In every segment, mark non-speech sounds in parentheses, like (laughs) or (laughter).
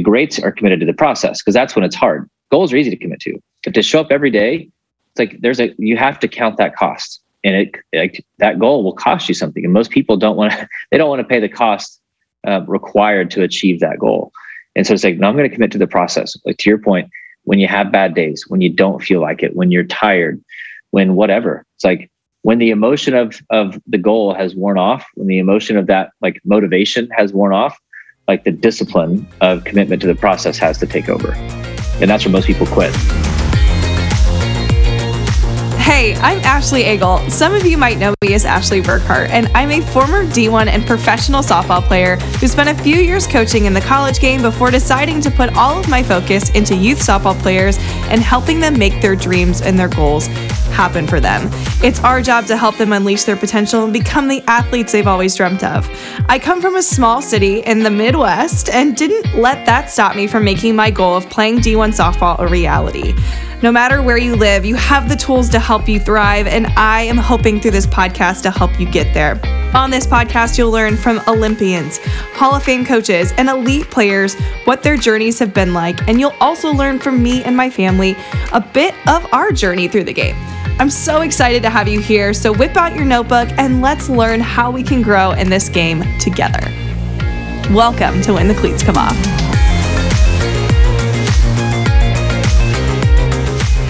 Greats are committed to the process because that's when it's hard. Goals are easy to commit to. But to show up every day, it's like there's a you have to count that cost. And it like that goal will cost you something. And most people don't want to (laughs) they don't want to pay the cost uh, required to achieve that goal. And so it's like, no, I'm going to commit to the process. Like to your point, when you have bad days, when you don't feel like it, when you're tired, when whatever, it's like when the emotion of of the goal has worn off, when the emotion of that like motivation has worn off, like the discipline of commitment to the process has to take over. And that's where most people quit. Hey, I'm Ashley Eagle. Some of you might know me as Ashley Burkhart, and I'm a former D1 and professional softball player who spent a few years coaching in the college game before deciding to put all of my focus into youth softball players and helping them make their dreams and their goals happen for them. It's our job to help them unleash their potential and become the athletes they've always dreamt of. I come from a small city in the Midwest and didn't let that stop me from making my goal of playing D1 softball a reality. No matter where you live, you have the tools to help you thrive, and I am hoping through this podcast to help you get there. On this podcast, you'll learn from Olympians, Hall of Fame coaches, and elite players what their journeys have been like, and you'll also learn from me and my family a bit of our journey through the game. I'm so excited to have you here, so whip out your notebook and let's learn how we can grow in this game together. Welcome to When the Cleats Come Off.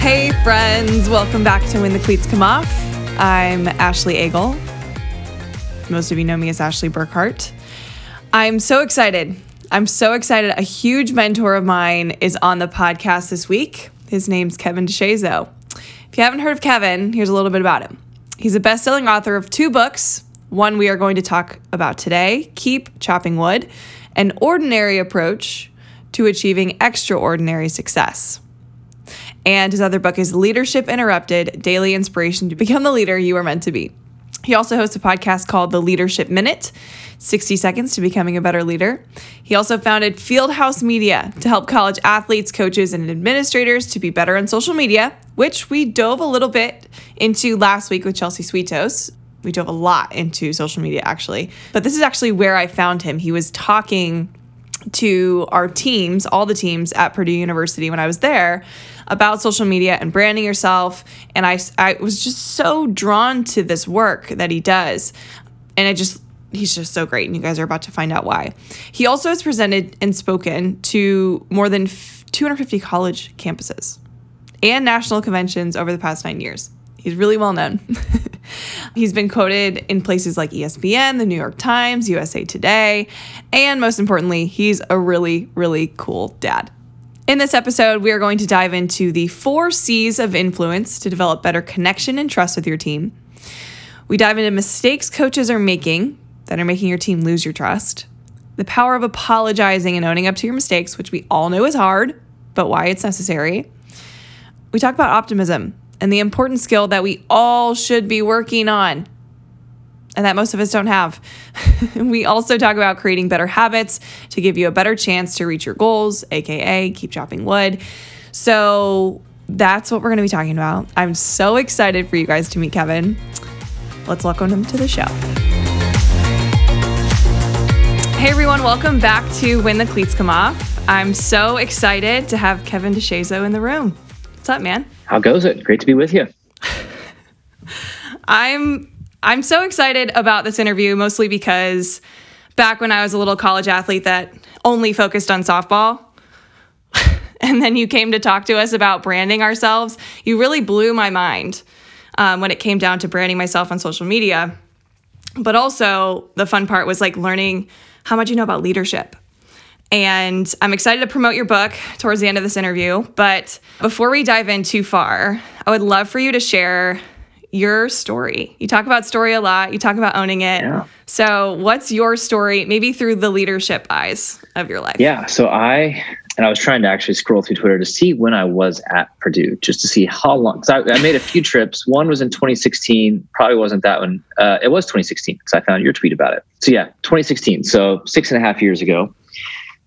Hey, friends, welcome back to When the Cleats Come Off. I'm Ashley Eagle. Most of you know me as Ashley Burkhart. I'm so excited. I'm so excited. A huge mentor of mine is on the podcast this week. His name's Kevin DeShazo. If you haven't heard of Kevin, here's a little bit about him. He's a best selling author of two books. One we are going to talk about today Keep Chopping Wood, an ordinary approach to achieving extraordinary success. And his other book is Leadership Interrupted Daily Inspiration to Become the Leader You Are Meant to Be. He also hosts a podcast called The Leadership Minute 60 Seconds to Becoming a Better Leader. He also founded Fieldhouse Media to help college athletes, coaches, and administrators to be better on social media, which we dove a little bit into last week with Chelsea Sweetos. We dove a lot into social media actually. But this is actually where I found him. He was talking to our teams, all the teams at Purdue University when I was there about social media and branding yourself. And I, I was just so drawn to this work that he does. And I just, he's just so great. And you guys are about to find out why. He also has presented and spoken to more than 250 college campuses and national conventions over the past nine years. He's really well known. (laughs) He's been quoted in places like ESPN, the New York Times, USA Today, and most importantly, he's a really, really cool dad. In this episode, we are going to dive into the four C's of influence to develop better connection and trust with your team. We dive into mistakes coaches are making that are making your team lose your trust, the power of apologizing and owning up to your mistakes, which we all know is hard, but why it's necessary. We talk about optimism and the important skill that we all should be working on and that most of us don't have. (laughs) we also talk about creating better habits to give you a better chance to reach your goals, aka keep chopping wood. So that's what we're going to be talking about. I'm so excited for you guys to meet Kevin. Let's welcome him to the show. Hey everyone, welcome back to When the Cleats Come Off. I'm so excited to have Kevin DeShazo in the room. What's up, man? How goes it? Great to be with you. (laughs) I'm I'm so excited about this interview mostly because back when I was a little college athlete that only focused on softball (laughs) and then you came to talk to us about branding ourselves, you really blew my mind um, when it came down to branding myself on social media. But also, the fun part was like learning how much you know about leadership and I'm excited to promote your book towards the end of this interview. But before we dive in too far, I would love for you to share your story. You talk about story a lot, you talk about owning it. Yeah. So, what's your story, maybe through the leadership eyes of your life? Yeah. So, I, and I was trying to actually scroll through Twitter to see when I was at Purdue, just to see how long. Because I, I, made a few trips. One was in 2016. Probably wasn't that one. Uh, it was 2016 because I found your tweet about it. So, yeah, 2016. So, six and a half years ago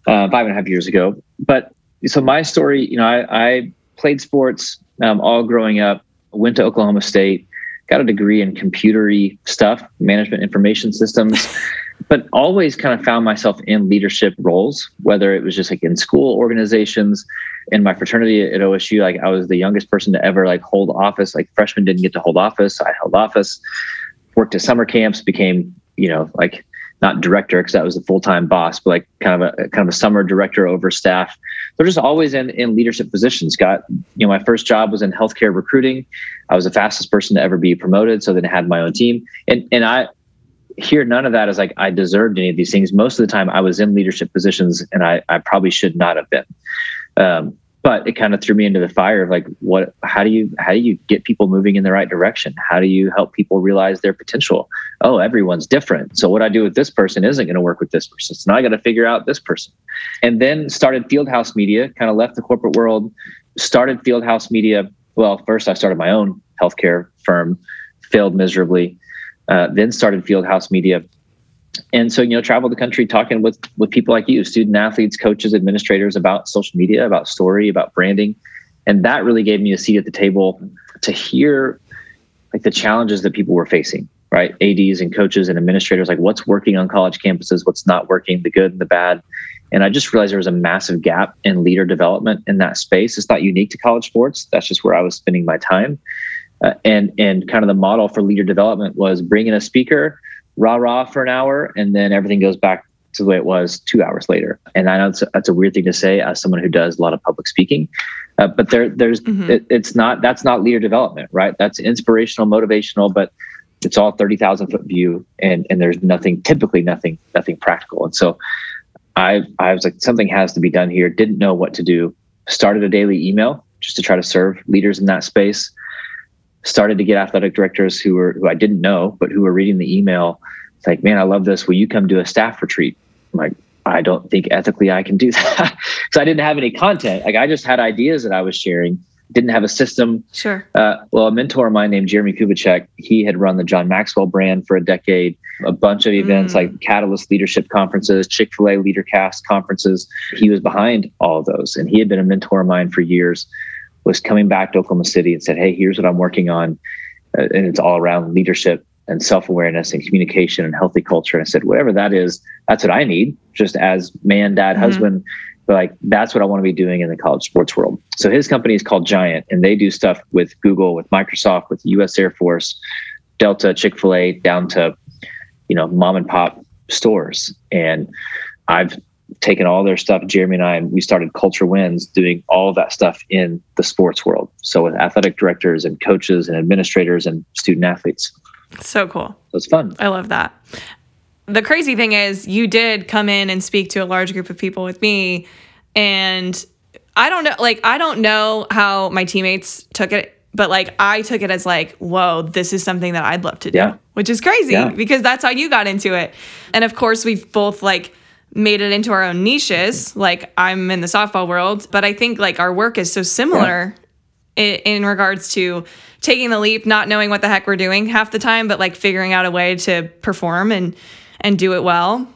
uh, five and a half years ago. But so my story, you know, I, I played sports um, all growing up, went to Oklahoma State, got a degree in computery stuff, management information systems. (laughs) but always kind of found myself in leadership roles, whether it was just like in school organizations, in my fraternity at OSU, like I was the youngest person to ever like hold office. Like freshmen didn't get to hold office. I held office, worked at summer camps, became, you know, like not director because that was the full-time boss, but like kind of a kind of a summer director over staff. They're just always in, in leadership positions. Got, you know, my first job was in healthcare recruiting. I was the fastest person to ever be promoted. So then had my own team. And and I hear none of that as like I deserved any of these things. Most of the time I was in leadership positions and I, I probably should not have been. Um, but it kind of threw me into the fire of like what how do you how do you get people moving in the right direction? How do you help people realize their potential? Oh everyone's different. So what i do with this person isn't going to work with this person. So now i got to figure out this person. And then started fieldhouse media kind of left the corporate world started fieldhouse media. Well first i started my own healthcare firm failed miserably uh, then started fieldhouse media and so you know travel the country talking with with people like you student athletes coaches administrators about social media about story about branding. And that really gave me a seat at the table to hear like the challenges that people were facing right? Ads and coaches and administrators like what's working on college campuses what's not working the good and the bad. And i just realized there was a massive gap in leader development in that space. It's not unique to college sports. That's just where i was spending my time. Uh, and and kind of the model for leader development was bring in a speaker rah rah for an hour, and then everything goes back to the way it was two hours later. And I know that's, that's a weird thing to say as someone who does a lot of public speaking, uh, but there, there's, mm-hmm. it, it's not, that's not leader development, right? That's inspirational, motivational, but it's all 30,000 foot view and, and there's nothing, typically nothing, nothing practical. And so I, I was like, something has to be done here. Didn't know what to do. Started a daily email just to try to serve leaders in that space started to get athletic directors who were who I didn't know, but who were reading the email. It's like, man, I love this. Will you come do a staff retreat? I'm like, I don't think ethically I can do (laughs) that because I didn't have any content. Like I just had ideas that I was sharing. Didn't have a system. Sure. Uh, well, a mentor of mine named Jeremie Kubicek, he had run the John Maxwell brand for a decade, a bunch of events mm. like Catalyst Leadership Conferences, Chick fil A LeaderCast conferences. He was behind all of those. And he had been a mentor of mine for years was coming back to Oklahoma City and said, Hey, here's what I'm working on. Uh, and it's all around leadership and self awareness and communication and healthy culture. And I said, Whatever that is, that's what I need, just as man, dad, mm-hmm. husband. But like, that's what I want to be doing in the college sports world. So his company is called Giant, and they do stuff with Google, with Microsoft, with the US Air Force, Delta, Chick fil A, down to, you know, mom and pop stores. And I've taken all their stuff, Jeremy and I, and we started Culture Wins doing all of that stuff in the sports world. So with athletic directors and coaches and administrators and student athletes. So cool. So it's fun. I love that. The crazy thing is, you did come in and speak to a large group of people with me. And I don't know, like, I don't know how my teammates took it, but like, I took it as like, whoa, this is something that I'd love to do, yeah. which is crazy yeah. because that's how you got into it. And of course, we've both like, made it into our own niches. Like I'm in the softball world, but I think like our work is so similar yeah. in, in, regards to taking the leap, not knowing what the heck we're doing half the time, but like figuring out a way to perform and and do it well.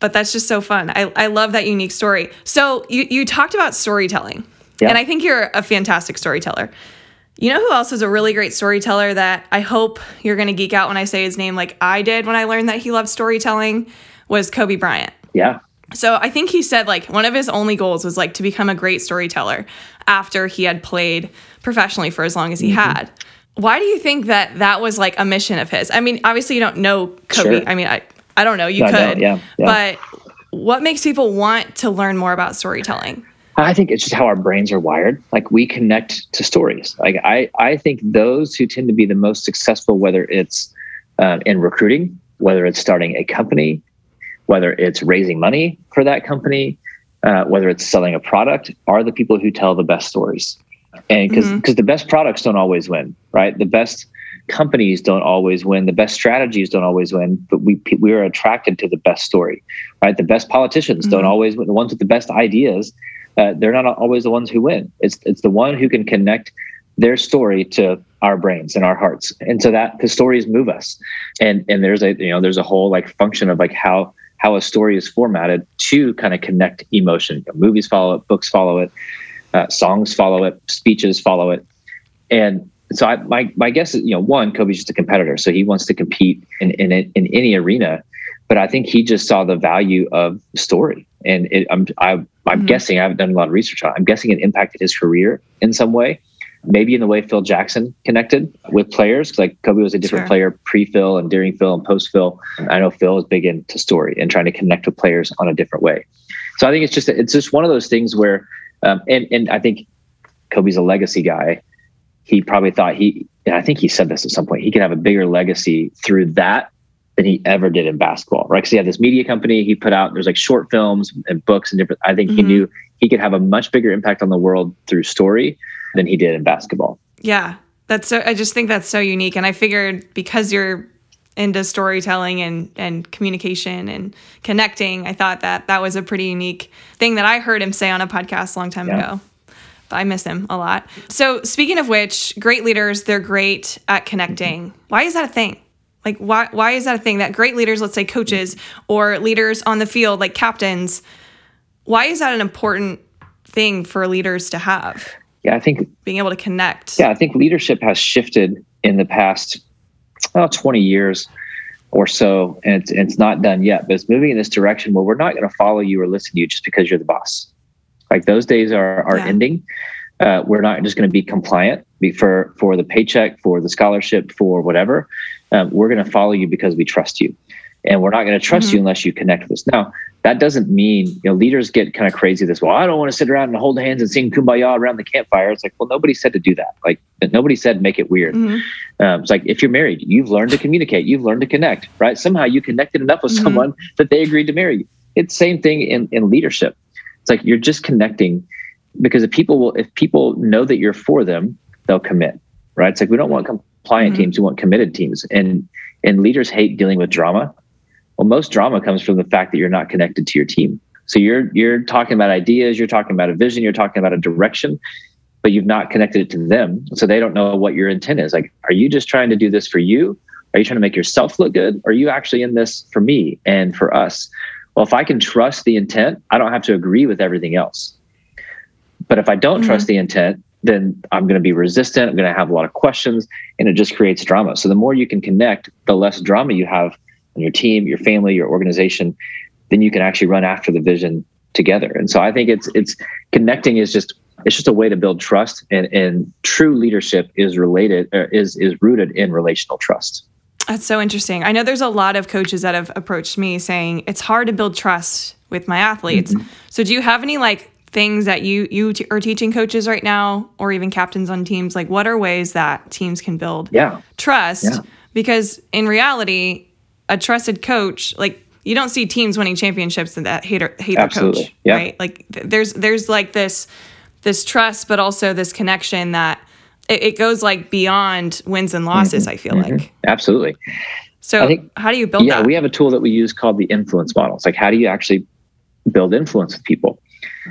But that's just so fun. I, I love that unique story. So you, you talked about storytelling. Yeah. And I think you're a fantastic storyteller. You know who else is a really great storyteller that I hope you're going to geek out when I say his name like I did when I learned that he loved storytelling was Kobe Bryant. Yeah. So I think he said like one of his only goals was like to become a great storyteller after he had played professionally for as long as he mm-hmm. had. Why do you think that that was like a mission of his? I mean, obviously you don't know Kobe. Sure. I mean, I I don't know, you no, could. Yeah, yeah. But what makes people want to learn more about storytelling? I think it's just how our brains are wired. Like we connect to stories. Like I, I think those who tend to be the most successful, whether it's uh, in recruiting, whether it's starting a company, whether it's raising money for that company, uh, whether it's selling a product, are the people who tell the best stories. And because because mm-hmm. the best products don't always win, right? The best companies don't always win. The best strategies don't always win, but we we are attracted to the best story, right? The best politicians mm-hmm. don't always win. The ones with the best ideas, uh, they're not always the ones who win. It's it's the one who can connect their story to our brains and our hearts, and so that the stories move us. And and there's a you know there's a whole like function of like how how a story is formatted to kind of connect emotion. You know, movies follow it, books follow it, uh, songs follow it, speeches follow it, and so I, my my guess is you know one Kobe's just a competitor, so he wants to compete in in in any arena, but I think he just saw the value of story. And it, I'm, I, am i am guessing, I haven't done a lot of research on it. I'm guessing it impacted his career in some way. Maybe in the way Phil Jackson connected with players, like Kobe was a different sure. player pre Phil and during Phil and post Phil. I know Phil is big into story and trying to connect with players on a different way. So I think it's just it's just one of those things where, um, and and I think Kobe's a legacy guy. He probably thought he, and I think he said this at some point, he could have a bigger legacy through that than he ever did in basketball, right? Because he had this media company he put out. There's like short films and books and different. I think mm-hmm. he knew he could have a much bigger impact on the world through story than he did in basketball. Yeah, that's so. I just think that's so unique, and I figured because you're into storytelling and and communication and connecting, I thought that that was a pretty unique thing that I heard him say on a podcast a long time yeah. ago. But I miss him a lot. So speaking of which, great leaders, they're great at connecting. Mm-hmm. Why is that a thing? Like why why is that a thing that great leaders, let's say coaches mm-hmm. or leaders on the field like captains, why is that an important thing for leaders to have? Yeah, I think being able to connect. Yeah, I think leadership has shifted in the past oh, 20 years or so, and it's, it's not done yet, but it's moving in this direction where we're not going to follow you or listen to you just because you're the boss. Like those days are are yeah. ending. Uh, we're not just going to be compliant for for the paycheck, for the scholarship, for whatever um, we're going to follow you because we trust you and we're not going to trust mm-hmm. you unless you connect with us now that doesn't mean you know leaders get kind of crazy this well i don't want to sit around and hold hands and sing kumbaya around the campfire. It's like well nobody said to do that. Like nobody said make it weird. Mm-hmm. um, it's like if you're married you've learned to communicate you've learned to connect right? Somehow you connected enough with mm-hmm. someone that they agreed to marry you. It's same thing in, in leadership. It's like you're just connecting because if people will if people know that you're for them they'll commit right? It's like we don't want compliant mm-hmm. teams we want committed teams. And and leaders hate dealing with drama well most drama comes from the fact that you're not connected to your team so you're you're talking about ideas you're talking about a vision you're talking about a direction but you've not connected it to them so they don't know what your intent is like are you just trying to do this for you are you trying to make yourself look good or are you actually in this for me and for us well if i can trust the intent i don't have to agree with everything else but if i don't mm-hmm. trust the intent then I'm going to be resistant. I'm going to have a lot of questions, and it just creates drama. So the more you can connect, the less drama you have on your team, your family, your organization. Then you can actually run after the vision together. And so I think it's it's connecting is just it's just a way to build trust, and and true leadership is related uh, is is rooted in relational trust. That's so interesting. I know there's a lot of coaches that have approached me saying it's hard to build trust with my athletes. Mm-hmm. So do you have any like things that you you t- are teaching coaches right now or even captains on teams like what are ways that teams can build yeah. trust yeah. because in reality a trusted coach like you don't see teams winning championships that hate, hate their coach yeah. right like th- there's there's like this this trust but also this connection that it, it goes like beyond wins and losses mm-hmm. i feel mm-hmm. like absolutely so think, how do you build yeah that? we have a tool that we use called the influence model it's like how do you actually build influence with people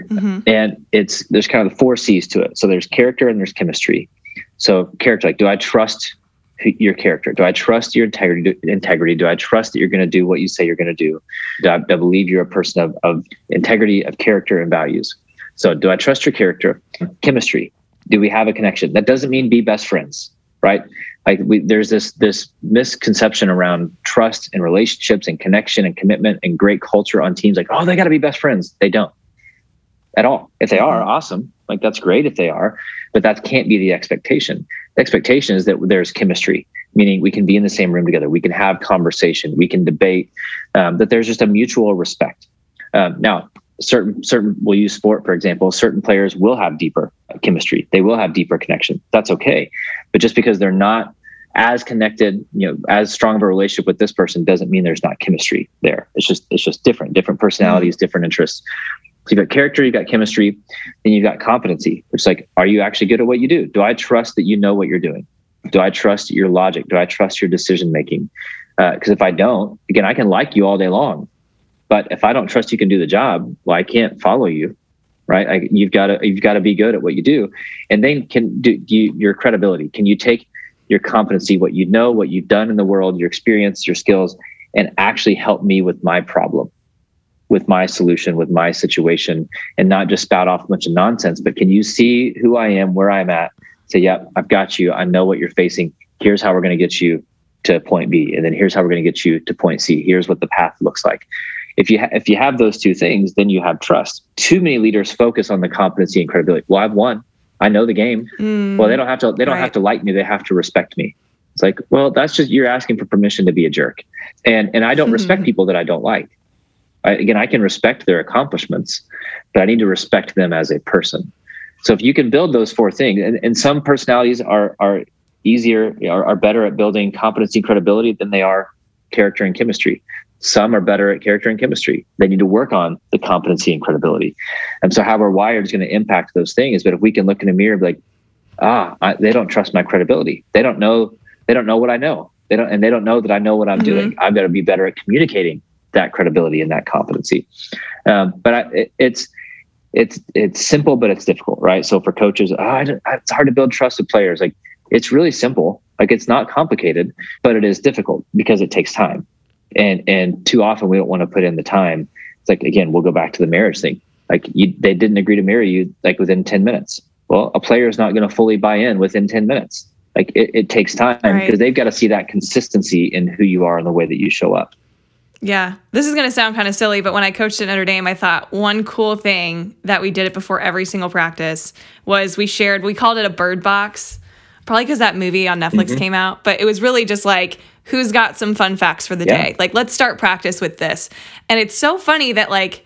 Mm-hmm. And it's there's kind of the four C's to it. So there's character and there's chemistry. So character, like, do I trust your character? Do I trust your integrity? Integrity? Do I trust that you're going to do what you say you're going to do? Do I, do I believe you're a person of, of integrity, of character, and values? So do I trust your character? Chemistry. Do we have a connection? That doesn't mean be best friends, right? Like we, there's this this misconception around trust and relationships and connection and commitment and great culture on teams. Like, oh, they got to be best friends. They don't at all. If they are, mm-hmm. awesome. Like that's great if they are, but that can't be the expectation. The expectation is that there's chemistry, meaning we can be in the same room together, we can have conversation, we can debate. Um, that there's just a mutual respect. Um, now, certain certain we'll use sport for example. Certain players will have deeper chemistry. They will have deeper connection. That's okay, but just because they're not as connected, you know, as strong of a relationship with this person doesn't mean there's not chemistry there. It's just it's just different, different personalities, mm-hmm. different interests. So you've got character, you've got chemistry, then you've got competency, which is like, are you actually good at what you do? Do I trust that you know what you're doing? Do I trust your logic? Do I trust your decision making? Because uh, if I don't, again, I can like you all day long, but if I don't trust you can do the job, well, I can't follow you, right? I, you've got to you've got to be good at what you do, and then can do, do you, your credibility. Can you take your competency, what you know, what you've done in the world, your experience, your skills, and actually help me with my problem? With my solution, with my situation, and not just spout off a bunch of nonsense. But can you see who I am, where I'm at? Say, yep, I've got you. I know what you're facing. Here's how we're going to get you to point B, and then here's how we're going to get you to point C. Here's what the path looks like. If you ha- if you have those two things, then you have trust. Too many leaders focus on the competency and credibility. Well, I've won. I know the game. Mm, well, they don't have to. They don't right. have to like me. They have to respect me. It's like, well, that's just you're asking for permission to be a jerk, and and I don't (laughs) respect people that I don't like. I, again, I can respect their accomplishments, but I need to respect them as a person. So if you can build those four things, and, and some personalities are are easier, are, are better at building competency and credibility than they are character and chemistry. Some are better at character and chemistry. They need to work on the competency and credibility. And so how we're wired is going to impact those things. But if we can look in a mirror and be like, ah, I, they don't trust my credibility. They don't know. They don't know what I know. They don't, and they don't know that I know what I'm mm-hmm. doing. I've got to be better at communicating that credibility and that competency. Um, but I, it, it's it's it's simple, but it's difficult, right? So for coaches, oh, it's hard to build trust with players. Like it's really simple. Like it's not complicated, but it is difficult because it takes time. And and too often we don't want to put in the time. It's like again, we'll go back to the marriage thing. Like you, they didn't agree to marry you like within 10 minutes. Well, a player is not going to fully buy in within 10 minutes. Like it, it takes time because right. they've got to see that consistency in who you are and the way that you show up. Yeah, this is going to sound kind of silly, but when I coached at Notre Dame, I thought one cool thing that we did it before every single practice was we shared, we called it a bird box, probably because that movie on Netflix mm-hmm. came out, but it was really just like, who's got some fun facts for the yeah. day? Like, let's start practice with this. And it's so funny that like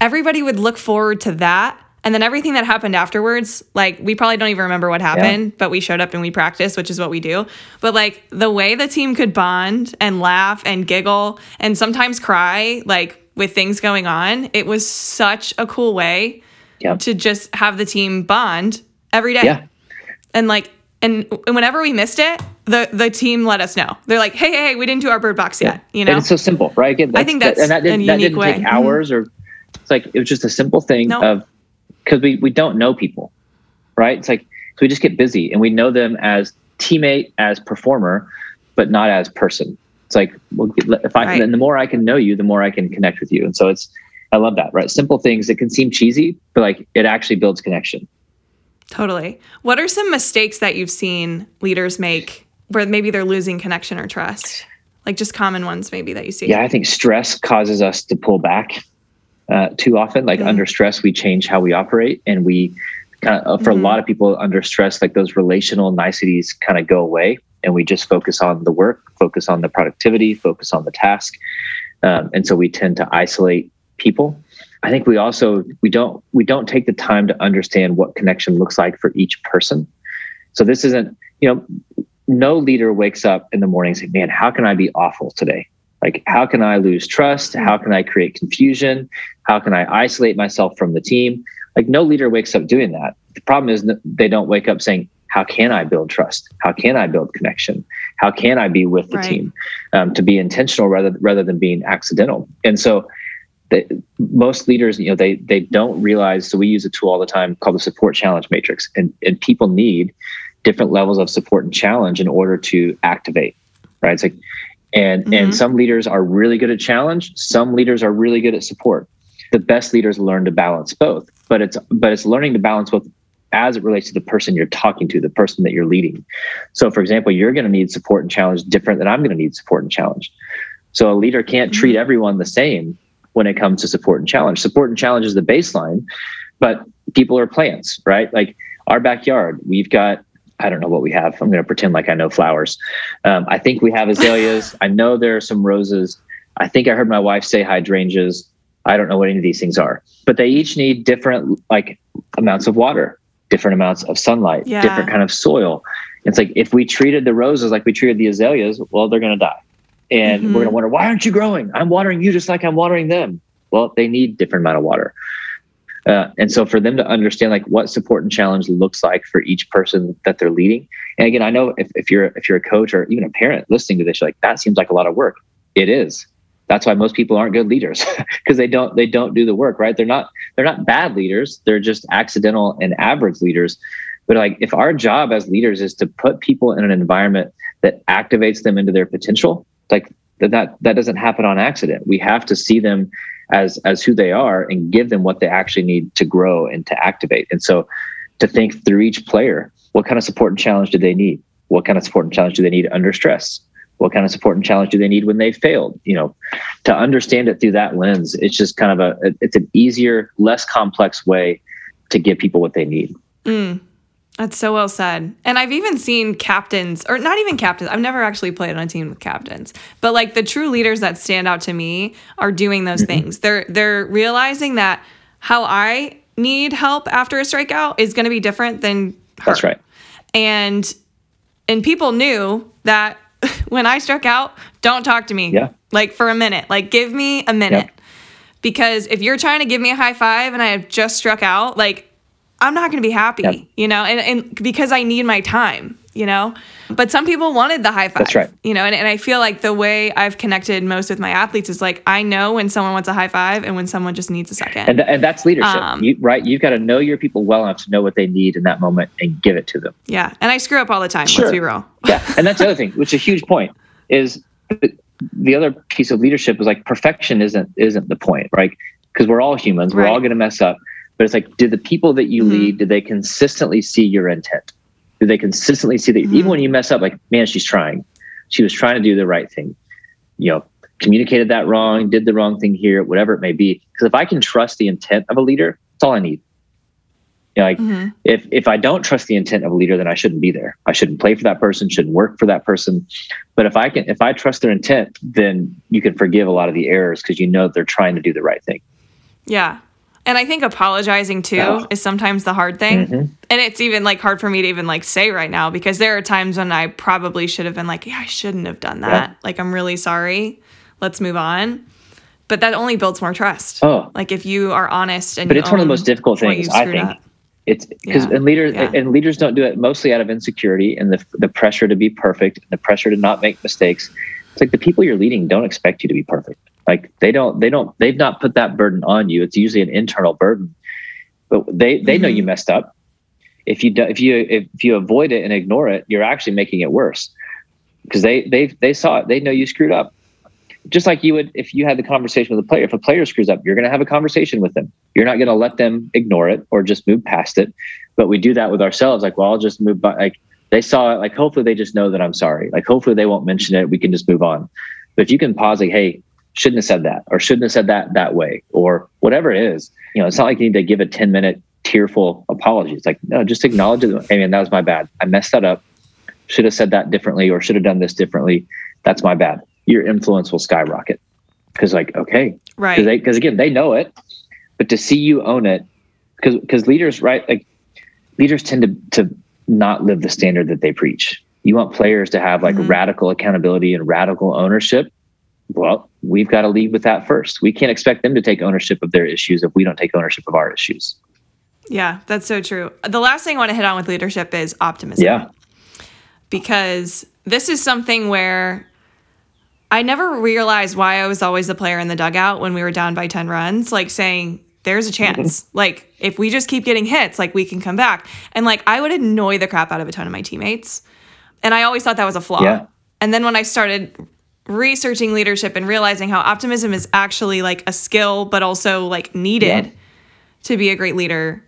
everybody would look forward to that and then everything that happened afterwards, like we probably don't even remember what happened, yeah. but we showed up and we practiced, which is what we do. But like the way the team could bond and laugh and giggle and sometimes cry, like with things going on, it was such a cool way yeah. to just have the team bond every day. Yeah. And like and whenever we missed it, the the team let us know. They're like, "Hey, hey, we didn't do our bird box yet." You know, and it's so simple, right? Again, I think that's that, and that, did, that didn't way. take hours, or it's like it was just a simple thing nope. of because we we don't know people, right? It's like so we just get busy and we know them as teammate, as performer, but not as person. It's like well, if I right. and the more I can know you, the more I can connect with you. And so it's I love that, right? Simple things that can seem cheesy, but like it actually builds connection. Totally. What are some mistakes that you've seen leaders make where maybe they're losing connection or trust? Like just common ones maybe that you see. Yeah, I think stress causes us to pull back uh, too often. Like mm-hmm. under stress, we change how we operate, and we kind of uh, for mm-hmm. a lot of people under stress, like those relational niceties kind of go away, and we just focus on the work, focus on the productivity, focus on the task, um, and so we tend to isolate people. I think we also we don't we don't take the time to understand what connection looks like for each person. So this isn't you know no leader wakes up in the morning saying, "Man, how can I be awful today?" Like, how can I lose trust? How can I create confusion? How can I isolate myself from the team? Like, no leader wakes up doing that. The problem is they don't wake up saying, how can I build trust? How can I build connection? How can I be with the right. team? Um, to be intentional rather rather than being accidental. And so, the, most leaders, you know, they they don't realize. So we use a tool all the time called the support challenge matrix, and and people need different levels of support and challenge in order to activate. Right? It's like and mm-hmm. and some leaders are really good at challenge some leaders are really good at support. The best leaders learn to balance both but it's but it's learning to balance both as it relates to the person you're talking to the person that you're leading. So for example you're going to need support and challenge different than i'm going to need support and challenge. So a leader can't mm-hmm. treat everyone the same when it comes to support and challenge. Support and challenge is the baseline but people are plants right? Like our backyard we've got I don't know what we have. I'm going to pretend like I know flowers. Um, I think we have azaleas. I know there are some roses. I think I heard my wife say hydrangeas. I don't know what any of these things are, but they each need different like amounts of water, different amounts of sunlight, yeah. different kind of soil. It's like if we treated the roses like we treated the azaleas, well, they're going to die, and mm-hmm. we're going to wonder why aren't you growing? I'm watering you just like I'm watering them. Well, they need different amount of water. Uh, and so for them to understand like what support and challenge looks like for each person that they're leading. And again, I know if, if you're if you're a coach or even a parent listening to this, you're like, that seems like a lot of work. It is. That's why most people aren't good leaders (laughs) because they don't they don't do the work, right? They're not they're not bad leaders. They're just accidental and average leaders. But like if our job as leaders is to put people in an environment that activates them into their potential, like that that that doesn't happen on accident. We have to see them as as who they are and give them what they actually need to grow and to activate. And so to think through each player, what kind of support and challenge do they need? What kind of support and challenge do they need under stress? What kind of support and challenge do they need when they failed? You know, to understand it through that lens, it's just kind of a it's an easier, less complex way to give people what they need. Mm, that's so well said. And I've even seen captains, or not even captains. I've never actually played on a team with captains, but like the true leaders that stand out to me are doing those mm-hmm. things. They're they're realizing that how I need help after a strikeout is going to be different than her. That's right. And and people knew that (laughs) when I struck out, don't talk to me. Yeah. Like for a minute. Like give me a minute. Because if you're trying to give me a high five and I have just struck out, like I'm not going to be happy, yep. you know, and, and because I need my time, you know. But some people wanted the high five. That's right. You know, and, and I feel like the way I've connected most with my athletes is like I know when someone wants a high five and when someone just needs a second. And, th- and that's leadership, um, you, right? You've got to know your people well enough to know what they need in that moment and give it to them. Yeah. And I screw up all the time. Sure. Let's be real. yeah. And that's the other thing, which is a huge point, is the other piece of leadership is like perfection isn't isn't the point, right? Because we're all humans. We're all going to mess up. But it's like, do the people that you mm-hmm. lead, do they consistently see your intent? Do they consistently see that mm-hmm. even when you mess up, like, man, she's trying. She was trying to do the right thing. You know, communicated that wrong, did the wrong thing here, whatever it may be. Because if I can trust the intent of a leader, that's all I need. You know, like mm-hmm. if if I don't trust the intent of a leader, then I shouldn't be there. I shouldn't play for that person, shouldn't work for that person. But if I can if I trust their intent, then you can forgive a lot of the errors because you know they're trying to do the right thing. Yeah. And I think apologizing too oh. is sometimes the hard thing. Mm-hmm. And it's even like hard for me to even like say right now because there are times when I probably should have been like, yeah, I shouldn't have done that. Yeah. Like, I'm really sorry. Let's move on. But that only builds more trust. Oh. Like if you are honest and But it's one of the most difficult things, I think. Up. It's because yeah. and leaders yeah. and leaders don't do it mostly out of insecurity and the the pressure to be perfect, the pressure to not make mistakes. It's like the people you're leading don't expect you to be perfect. Like they don't, they don't, they've not put that burden on you. It's usually an internal burden, but they they mm-hmm. know you messed up. If you do, if you if you avoid it and ignore it, you're actually making it worse because they they they saw it. They know you screwed up. Just like you would if you had the conversation with a player. If a player screws up, you're going to have a conversation with them. You're not going to let them ignore it or just move past it. But we do that with ourselves. Like, well, I'll just move by. Like they saw it. Like hopefully they just know that I'm sorry. Like hopefully they won't mention it. We can just move on. But if you can pause, like, hey, shouldn't have said that or shouldn't have said that that way or whatever it is. You know it's not like you need to give a 10 minute tearful apology. It's like no just acknowledge it. I mean, that was my bad. I messed that up. Should have said that differently or should have done this differently. That's my bad. Your influence will skyrocket. Because like okay. Right. Because again they know it. But to see you own it because because leaders right like leaders tend to to not live the standard that they preach. You want players to have like mm-hmm. radical accountability and radical ownership? Well, we've got to lead with that first. We can't expect them to take ownership of their issues if we don't take ownership of our issues. Yeah, that's so true. The last thing I want to hit on with leadership is optimism. Yeah. Because this is something where I never realized why I was always the player in the dugout when we were down by 10 runs, like saying, there's a chance. Mm-hmm. (laughs) Like, if we just keep getting hits, like, we can come back. And like, I would annoy the crap out of a ton of my teammates. And I always thought that was a flaw. Yeah. And then when I started researching leadership and realizing how optimism is actually like a skill, but also like needed yeah. to be a great leader.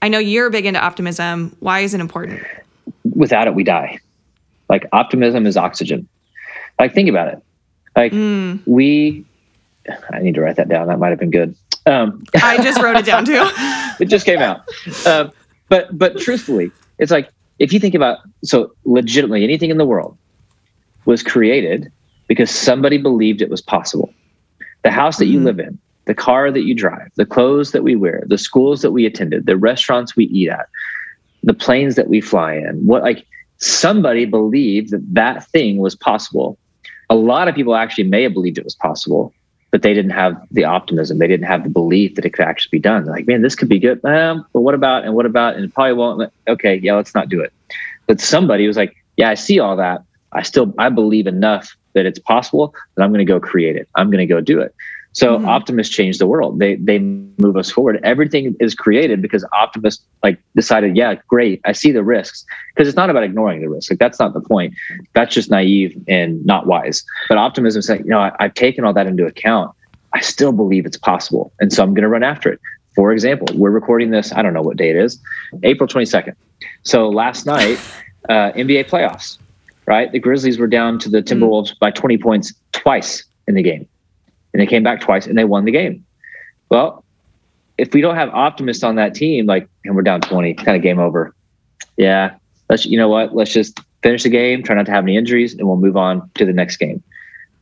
I know you're big into optimism. Why is it important? Without it, we die. Like optimism is oxygen. Like think about it. Like mm. we, I need to write that down. That might have been good. Um, (laughs) I just wrote it down too. (laughs) it just came out. Um, but but truthfully, it's like if you think about so legitimately anything in the world was created because somebody believed it was possible. The house that you mm-hmm. live in, the car that you drive, the clothes that we wear, the schools that we attended, the restaurants we eat at, the planes that we fly in, what like somebody believed that that thing was possible. A lot of people actually may have believed it was possible, but they didn't have the optimism. They didn't have the belief that it could actually be done. They're like, man, this could be good. Um, but what about and what about? And probably won't. Okay, yeah, let's not do it. But somebody was like, yeah, I see all that. I still I believe enough that it's possible, then I'm going to go create it. I'm going to go do it. So mm-hmm. optimists change the world. They they move us forward. Everything is created because optimists like decided, yeah, great. I see the risks because it's not about ignoring the risk. Like that's not the point. That's just naive and not wise. But optimism is saying, you know, I, I've taken all that into account. I still believe it's possible, and so I'm going to run after it. For example, we're recording this. I don't know what day it is, April 22nd. So last night, uh, NBA playoffs right? The Grizzlies were down to the Timberwolves by 20 points twice in the game. And they came back twice and they won the game. Well, if we don't have optimists on that team, like, and we're down 20, kind of game over. Yeah. Let's, you know what? Let's just finish the game, try not to have any injuries, and we'll move on to the next game.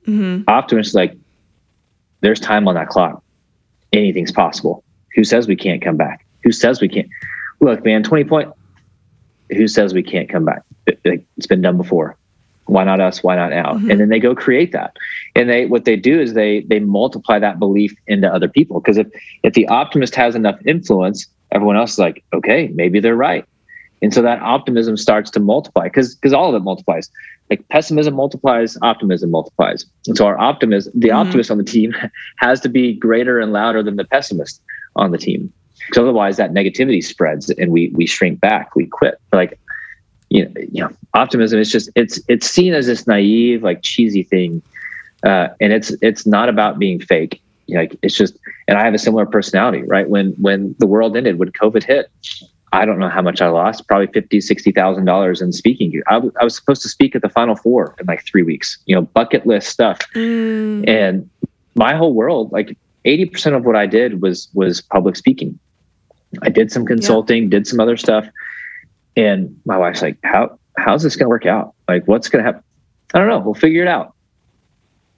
Mm-hmm. Optimists, like, there's time on that clock. Anything's possible. Who says we can't come back? Who says we can't? Look, man, 20 point. Who says we can't come back? It's been done before. Why not us? Why not now? Mm-hmm. And then they go create that. And they what they do is they they multiply that belief into other people. Because if if the optimist has enough influence, everyone else is like, okay, maybe they're right. And so that optimism starts to multiply because because all of it multiplies. Like pessimism multiplies, optimism multiplies. And so our optimism, the mm-hmm. optimist on the team (laughs) has to be greater and louder than the pessimist on the team. Because otherwise that negativity spreads and we we shrink back, we quit. Like you know, you know, optimism is just it's it's seen as this naive, like cheesy thing. Uh, and it's it's not about being fake. You know, like it's just and I have a similar personality, right? When when the world ended, when COVID hit, I don't know how much I lost, probably fifty, sixty thousand dollars in speaking. I, w- I was supposed to speak at the Final Four in like three weeks. You know, bucket list stuff, mm. and my whole world, like eighty percent of what I did was was public speaking. I did some consulting, yeah. did some other stuff, and my wife's like, "How how's this going to work out? Like, what's going to happen? I don't know. We'll figure it out."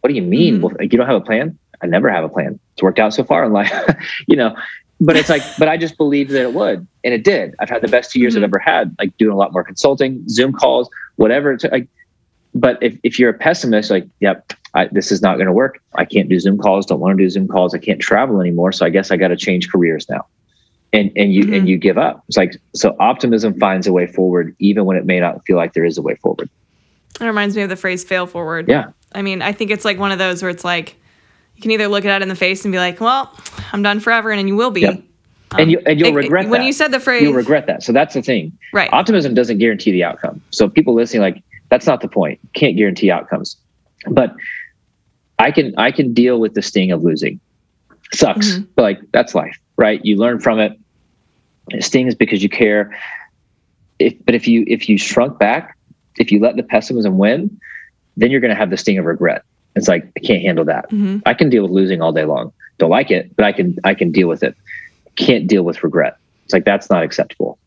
What do you mean? Mm-hmm. Well, like, you don't have a plan? I never have a plan. It's worked out so far in life, (laughs) you know but it's like, but I just believed that it would, and it did. I've had the best two years mm-hmm. I've ever had, like doing a lot more consulting, Zoom calls, whatever. It's like, but if, if you're a pessimist, like, yep, I, this is not going to work. I can't do Zoom calls. Don't want to do Zoom calls. I can't travel anymore. So I guess I got to change careers now. And and you mm-hmm. and you give up. It's like so. Optimism finds a way forward, even when it may not feel like there is a way forward. It reminds me of the phrase "fail forward." Yeah. I mean, I think it's like one of those where it's like you can either look it out in the face and be like, "Well, I'm done forever," and you will be. Yep. Um, and you and you'll regret that when you said the phrase. You'll regret that. So that's the thing. Right. Optimism doesn't guarantee the outcome. So people listening, like that's not the point. Can't guarantee outcomes. But I can I can deal with the sting of losing. Sucks, mm-hmm. but like that's life, right? You learn from it. It stings because you care. If but if you if you shrunk back, if you let the pessimism win, then you're going to have the sting of regret. It's like I can't handle that. Mm-hmm. I can deal with losing all day long. Don't like it, but I can I can deal with it. Can't deal with regret. It's like that's not acceptable.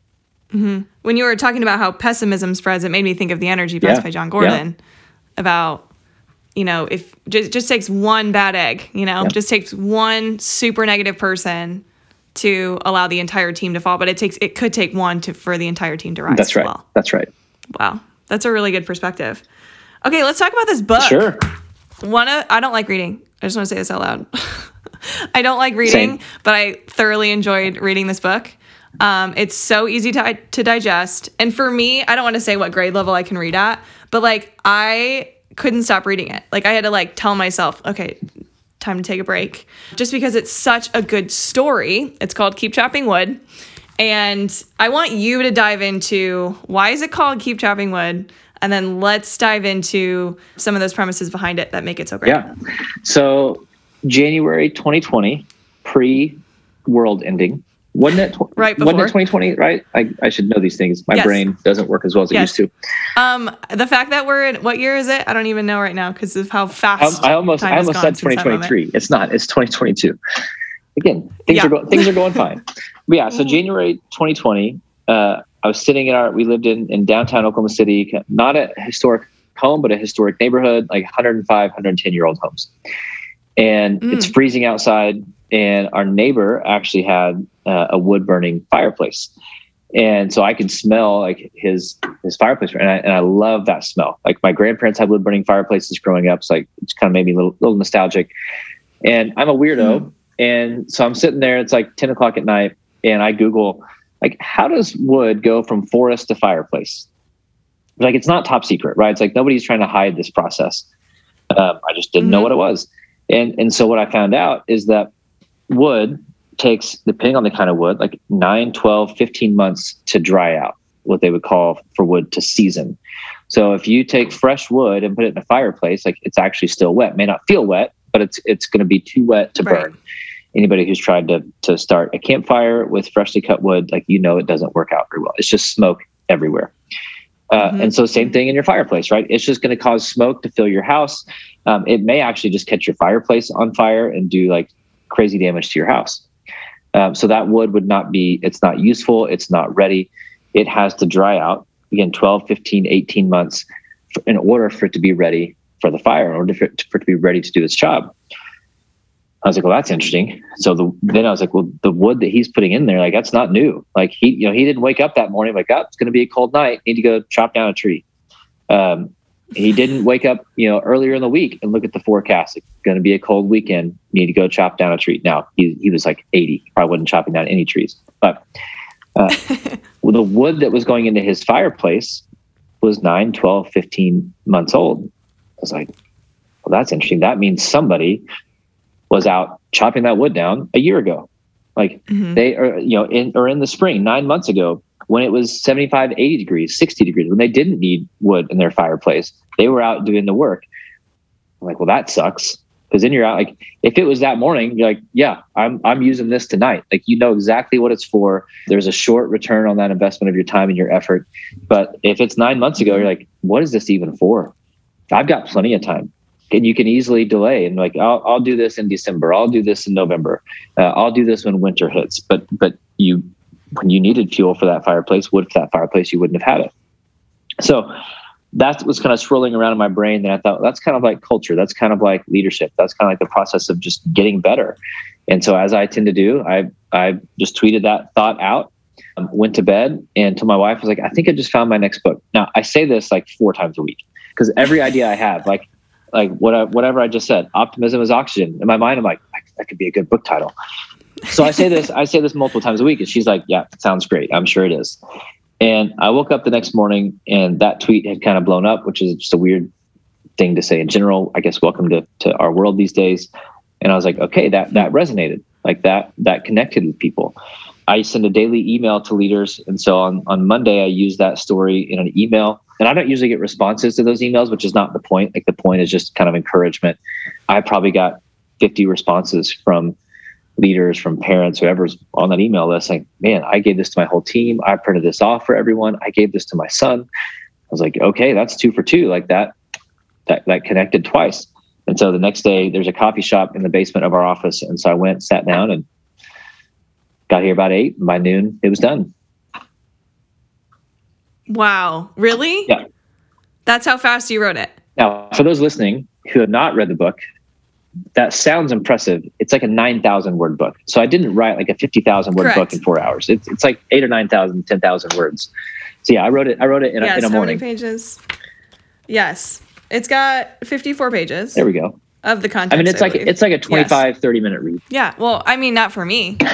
Mm-hmm. When you were talking about how pessimism spreads, it made me think of the Energy yeah. by Jon Gordon yeah. about you know if just just takes one bad egg, you know, yeah. just takes one super negative person to allow the entire team to fall, but it takes it could take one to for the entire team to rise. That's right. Well. That's right. Wow, that's a really good perspective. Okay, let's talk about this book. Sure. One, I don't like reading. I just want to say this out loud. (laughs) I don't like reading, Same. but I thoroughly enjoyed reading this book. Um, it's so easy to, to digest. And for me, I don't want to say what grade level I can read at, but like I couldn't stop reading it. Like I had to like tell myself, okay, time to take a break. Just because it's such a good story. It's called Keep Chopping Wood. And I want you to dive into why is it called Keep Chopping Wood? And then let's dive into some of those premises behind it that make it so great. Yeah. So January 2020, pre world ending. Wasn't it, tw- right before. wasn't it 2020, right? I, I should know these things. My yes. brain doesn't work as well as yes. it used to. Um, the fact that we're in, what year is it? I don't even know right now because of how fast. I, I almost, I almost said 2023. It's not, it's 2022. Again, things yeah. are going, things are going (laughs) fine. But yeah. So mm-hmm. January 2020, uh, I was sitting in our, we lived in, in downtown Oklahoma City, not a historic home, but a historic neighborhood, like 105, 110 year old homes and mm. it's freezing outside. And our neighbor actually had uh, a wood burning fireplace, and so I could smell like his his fireplace, and I, and I love that smell. Like my grandparents had wood burning fireplaces growing up, so like it's kind of made me a little, little nostalgic. And I'm a weirdo, mm. and so I'm sitting there. It's like 10 o'clock at night, and I Google like how does wood go from forest to fireplace? Like it's not top secret, right? It's like nobody's trying to hide this process. Um, I just didn't mm-hmm. know what it was. And and so what I found out is that wood takes, depending on the kind of wood, like 9, 12, 15 months to dry out, what they would call for wood to season. So if you take fresh wood and put it in a fireplace, like it's actually still wet. may not feel wet, but it's it's going to be too wet to right. burn. Anybody who's tried to to start a campfire with freshly cut wood, like you know, it doesn't work out very well. It's just smoke everywhere. Uh, mm-hmm. And so, same thing in your fireplace, right? It's just going to cause smoke to fill your house. Um, it may actually just catch your fireplace on fire and do like crazy damage to your house. Um, so that wood would not be, it's not useful. It's not ready. It has to dry out again, 12, 15, 18 months in order for it to be ready for the fire, in order for it to, for it to be ready to do its job. I was like, well, that's interesting. So the, then I was like, well, the wood that he's putting in there, like that's not new. Like he, you know, he didn't wake up that morning like, oh, it's going to be a cold night. Need to go chop down a tree. Um, he didn't wake up, you know, earlier in the week and look at the forecast. It's going to be a cold weekend. Need to go chop down a tree. Now he he was like 80. He probably wasn't chopping down any trees, but uh, (laughs) the wood that was going into his fireplace was 9, 12, 15 months old. I was like, well, that's interesting. That means somebody was out chopping that wood down a year ago. Like mm-hmm. they are, you know, in or in the spring, nine months ago, when it was 75, 80 degrees, 60 degrees, when they didn't need wood in their fireplace, they were out doing the work. I'm like, well, that sucks. Because then you're out like if it was that morning, you're like, yeah, I'm I'm using this tonight. Like you know exactly what it's for. There's a short return on that investment of your time and your effort. But if it's nine months ago, you're like, what is this even for? I've got plenty of time and you can easily delay and like I'll, I'll do this in december i'll do this in november uh, i'll do this when winter hits but but you when you needed fuel for that fireplace wood for that fireplace you wouldn't have had it so that was kind of swirling around in my brain and i thought that's kind of like culture that's kind of like leadership that's kind of like the process of just getting better and so as i tend to do i i just tweeted that thought out um, went to bed and to my wife was like i think i just found my next book now i say this like four times a week because every idea i have like like what I, whatever I just said. Optimism is oxygen. In my mind, I'm like, that could be a good book title. So I say this, I say this multiple times a week, and she's like, "Yeah, sounds great. I'm sure it is." And I woke up the next morning, and that tweet had kind of blown up, which is just a weird thing to say in general. I guess welcome to to our world these days. And I was like, okay, that that resonated, like that that connected with people. I send a daily email to leaders, and so on on Monday I use that story in an email and I don't usually get responses to those emails, which is not the point. Like the point is just kind of encouragement. I probably got 50 responses from leaders, from parents, whoever's on that email list saying, man, I gave this to my whole team. I printed this off for everyone. I gave this to my son. I was like, okay, that's two for two. Like that, that, that connected twice. And so the next day there's a coffee shop in the basement of our office. And so I went, sat down and got here about eight. And by noon, it was done. Wow. Really? Yeah. That's how fast you wrote it. Now, for those listening who have not read the book, that sounds impressive. It's like a 9,000 word book. So I didn't write like a 50,000 word Correct. book in four hours. It's, it's like eight or 9,000, 10,000 words. So yeah, I wrote it. I wrote it in, yes, a, in a morning. pages? Yes. It's got 54 pages. There we go. Of the content. I mean, it's I like, believe. it's like a 25, yes. 30 minute read. Yeah. Well, I mean, not for me. (laughs)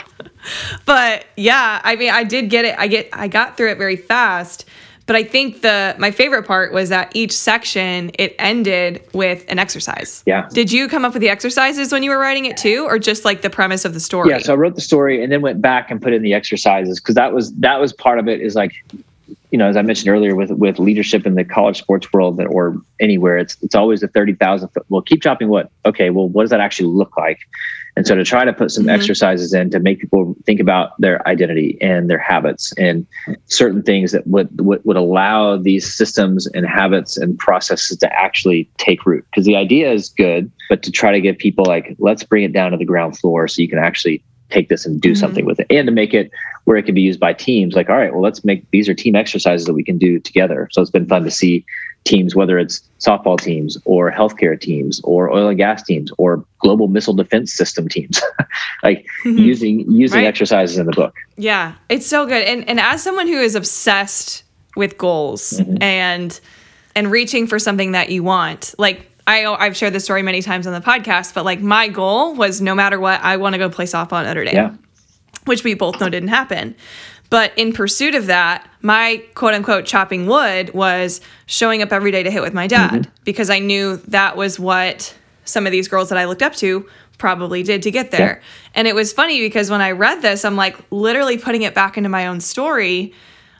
(laughs) but yeah, I mean, I did get it. I get, I got through it very fast. But I think the my favorite part was that each section it ended with an exercise. Yeah. Did you come up with the exercises when you were writing it too, or just like the premise of the story? Yeah. So I wrote the story and then went back and put in the exercises because that was that was part of it. Is like you know, as I mentioned earlier, with with leadership in the college sports world or anywhere, it's it's always the thirty thousand foot. Well, keep chopping what? Okay, well, what does that actually look like? And so to try to put some mm-hmm. exercises in to make people think about their identity and their habits and certain things that would, would, would allow these systems and habits and processes to actually take root. Because the idea is good, but to try to get people like, let's bring it down to the ground floor so you can actually take this and do mm-hmm. something with it and to make it where it can be used by teams like all right well let's make these are team exercises that we can do together so it's been fun to see teams, whether it's softball teams or healthcare teams or oil and gas teams or global missile defense system teams, (laughs) like mm-hmm. using using right. exercises in the book. Yeah, it's so good. And and as someone who is obsessed with goals mm-hmm. and and reaching for something that you want, like I I've shared this story many times on the podcast, but like my goal was no matter what, I want to go play softball at Notre Dame. Yeah. Which we both know didn't happen. But in pursuit of that, my quote unquote chopping wood was showing up every day to hit with my dad mm-hmm. because I knew that was what some of these girls that I looked up to probably did to get there. Yeah. And it was funny because when I read this, I'm like literally putting it back into my own story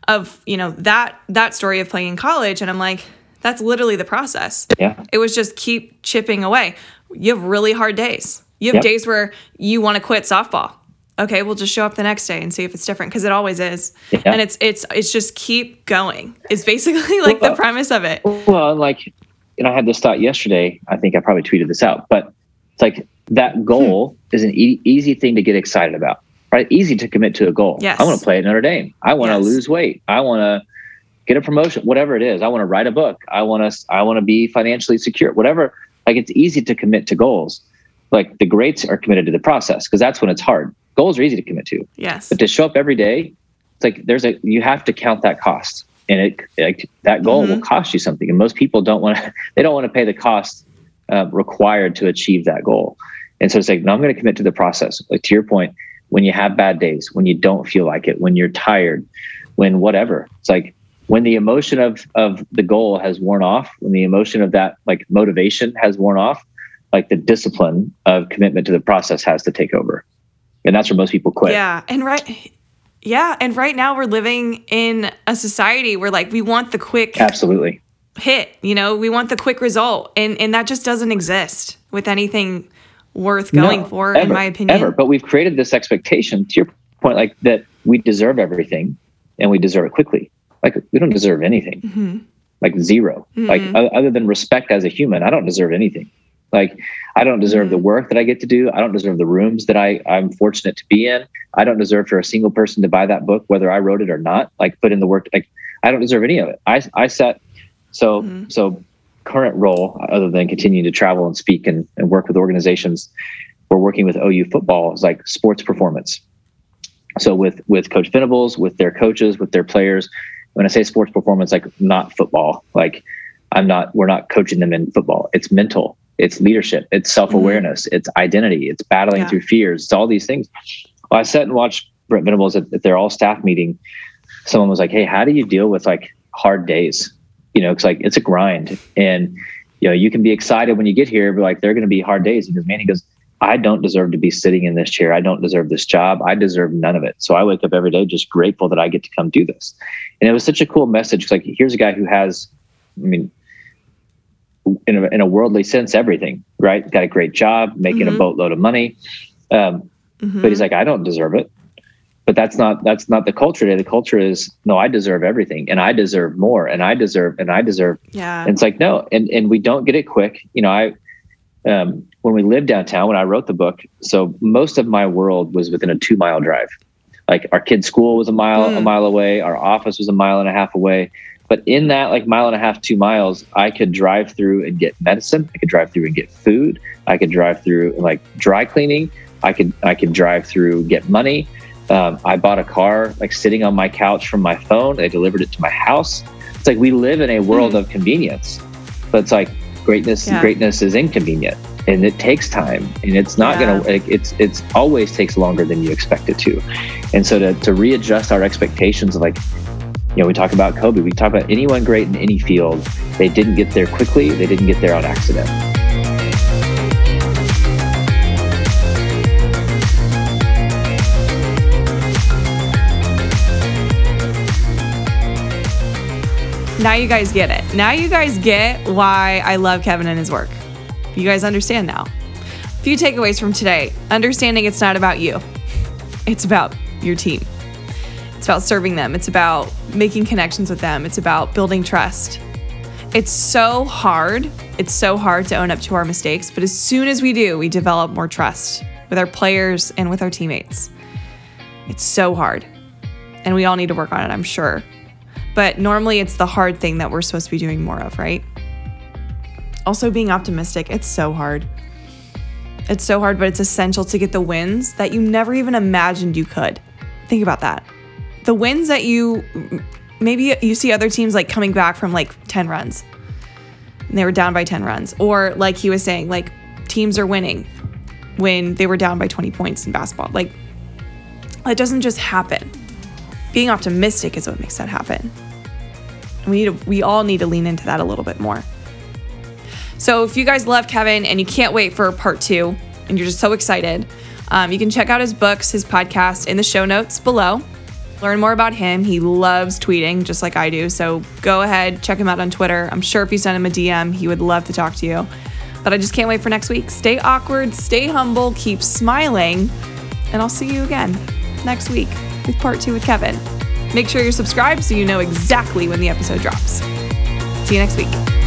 of, you know, that that story of playing in college and I'm like that's literally the process. Yeah. It was just keep chipping away. You have really hard days. You have yep. days where you want to quit softball okay, we'll just show up the next day and see if it's different because it always is. Yeah. And it's it's it's just keep going. It's basically (laughs) like the premise of it. Well, like, you know, I had this thought yesterday. I think I probably tweeted this out, but it's like that hmm. goal is an e- easy thing to get excited about, right? Easy to commit to a goal. Yes. I want to play at Notre Dame. I want to Yes. lose weight. I want to get a promotion, whatever it is. I want to write a book. I want to, I want to be financially secure, whatever. Like it's easy to commit to goals. Like the greats are committed to the process because that's when it's hard. Goals are easy to commit to. Yes. But to show up every day, it's like there's a you have to count that cost, and it like that goal will cost you something. And most people don't want to (laughs) they don't want to pay the cost uh, required to achieve that goal. And so it's like no, I'm going to commit to the process. Like to your point, when you have bad days, when you don't feel like it, when you're tired, when whatever, it's like when the emotion of of the goal has worn off, when the emotion of that like motivation has worn off, like the discipline of commitment to the process has to take over. And that's where most people quit. Yeah, and right Yeah, and right now we're living in a society where like we want the quick Absolutely. hit, you know, we want the quick result and and that just doesn't exist with anything worth going No, for in my opinion. Ever. But we've created this expectation to your point, like that we deserve everything and we deserve it quickly. Like we don't deserve anything. Mhm. Like 0 Like Mhm. o- other than respect as a human, I don't deserve anything. Like I don't deserve the Mm-hmm. work that I get to do. I don't deserve the rooms that I, I'm fortunate to be in. I don't deserve for a single person to buy that book, whether I wrote it or not. Like put in the work. Like I don't deserve any of it. I I set so Mhm. so current role other than continuing to travel and speak and, and work with organizations we're working with OU football is like sports performance. So with with Coach Venables, with their coaches, with their players. When I say sports performance, like not football. Like I'm not. We're not coaching them in football. It's mental. It's leadership. It's self awareness. Mm-hmm. It's identity. It's battling Yeah. through fears. It's all these things. Well, I sat and watched Brent Venables at, at their all staff meeting. Someone was like, "Hey, how do you deal with like hard days? You know, it's like it's a grind, and you know you can be excited when you get here, but like they're going to be hard days." He goes, "Man," he goes, I don't deserve to be sitting in this chair. I don't deserve this job. I deserve none of it. So I wake up every day just grateful that I get to come do this. And it was such a cool message. Like, here's a guy who has, I mean, in a, in a worldly sense, everything, right? Got a great job, making a Mhm. boatload of money. Um, Mhm. but he's like, I don't deserve it. But that's not that's not the culture today. The culture is no, I deserve everything, and I deserve more, and I deserve, and I deserve yeah. and it's like no, and and we don't get it quick. You know, I um, when we lived downtown when I wrote the book, so most of my world was within a two mile drive. Like our kid's school was a mile a Mm. mile away, our office was a mile and a half away. But in that like mile and a half, two miles, I could drive through and get medicine. I could drive through and get food. I could drive through like dry cleaning. I could I could drive through get money. Um, I bought a car like sitting on my couch from my phone. They delivered it to my house. It's like we live in a world Hmm. of convenience, but it's like greatness. Yeah. Greatness is inconvenient, and it takes time, and it's not Yeah. gonna. Like, it's it's always takes longer than you expect it to, and so to to readjust our expectations of like. You know, we talk about Kobe. We talk about anyone great in any field. They didn't get there quickly. They didn't get there on accident. Now you guys get it. Now you guys get why I love Kevin and his work. You guys understand now. A few takeaways from today. Understanding it's not about you. It's about your team. It's about serving them. It's about making connections with them. It's about building trust. It's so hard. It's so hard to own up to our mistakes, but as soon as we do, we develop more trust with our players and with our teammates. It's so hard. And we all need to work on it, I'm sure. But normally it's the hard thing that we're supposed to be doing more of, right? Also, being optimistic, it's so hard. It's so hard, but it's essential to get the wins that you never even imagined you could. Think about that. The wins that you maybe you see other teams like coming back from like 10 runs and they were down by 10 runs. Or like he was saying, like teams are winning when they were down by 20 points in basketball. Like it doesn't just happen. Being optimistic is what makes that happen. We need to, we all need to lean into that a little bit more. So if you guys love Kevin and you can't wait for part two and you're just so excited, um, you can check out his books, his podcast in the show notes below. Learn more about him. He loves tweeting just like I do. So go ahead, check him out on Twitter. I'm sure if you send him a DM, he would love to talk to you. But I just can't wait for next week. Stay awkward, stay humble, keep smiling, and I'll see you again next week with part two with Kevin. Make sure you're subscribed so you know exactly when the episode drops. See you next week.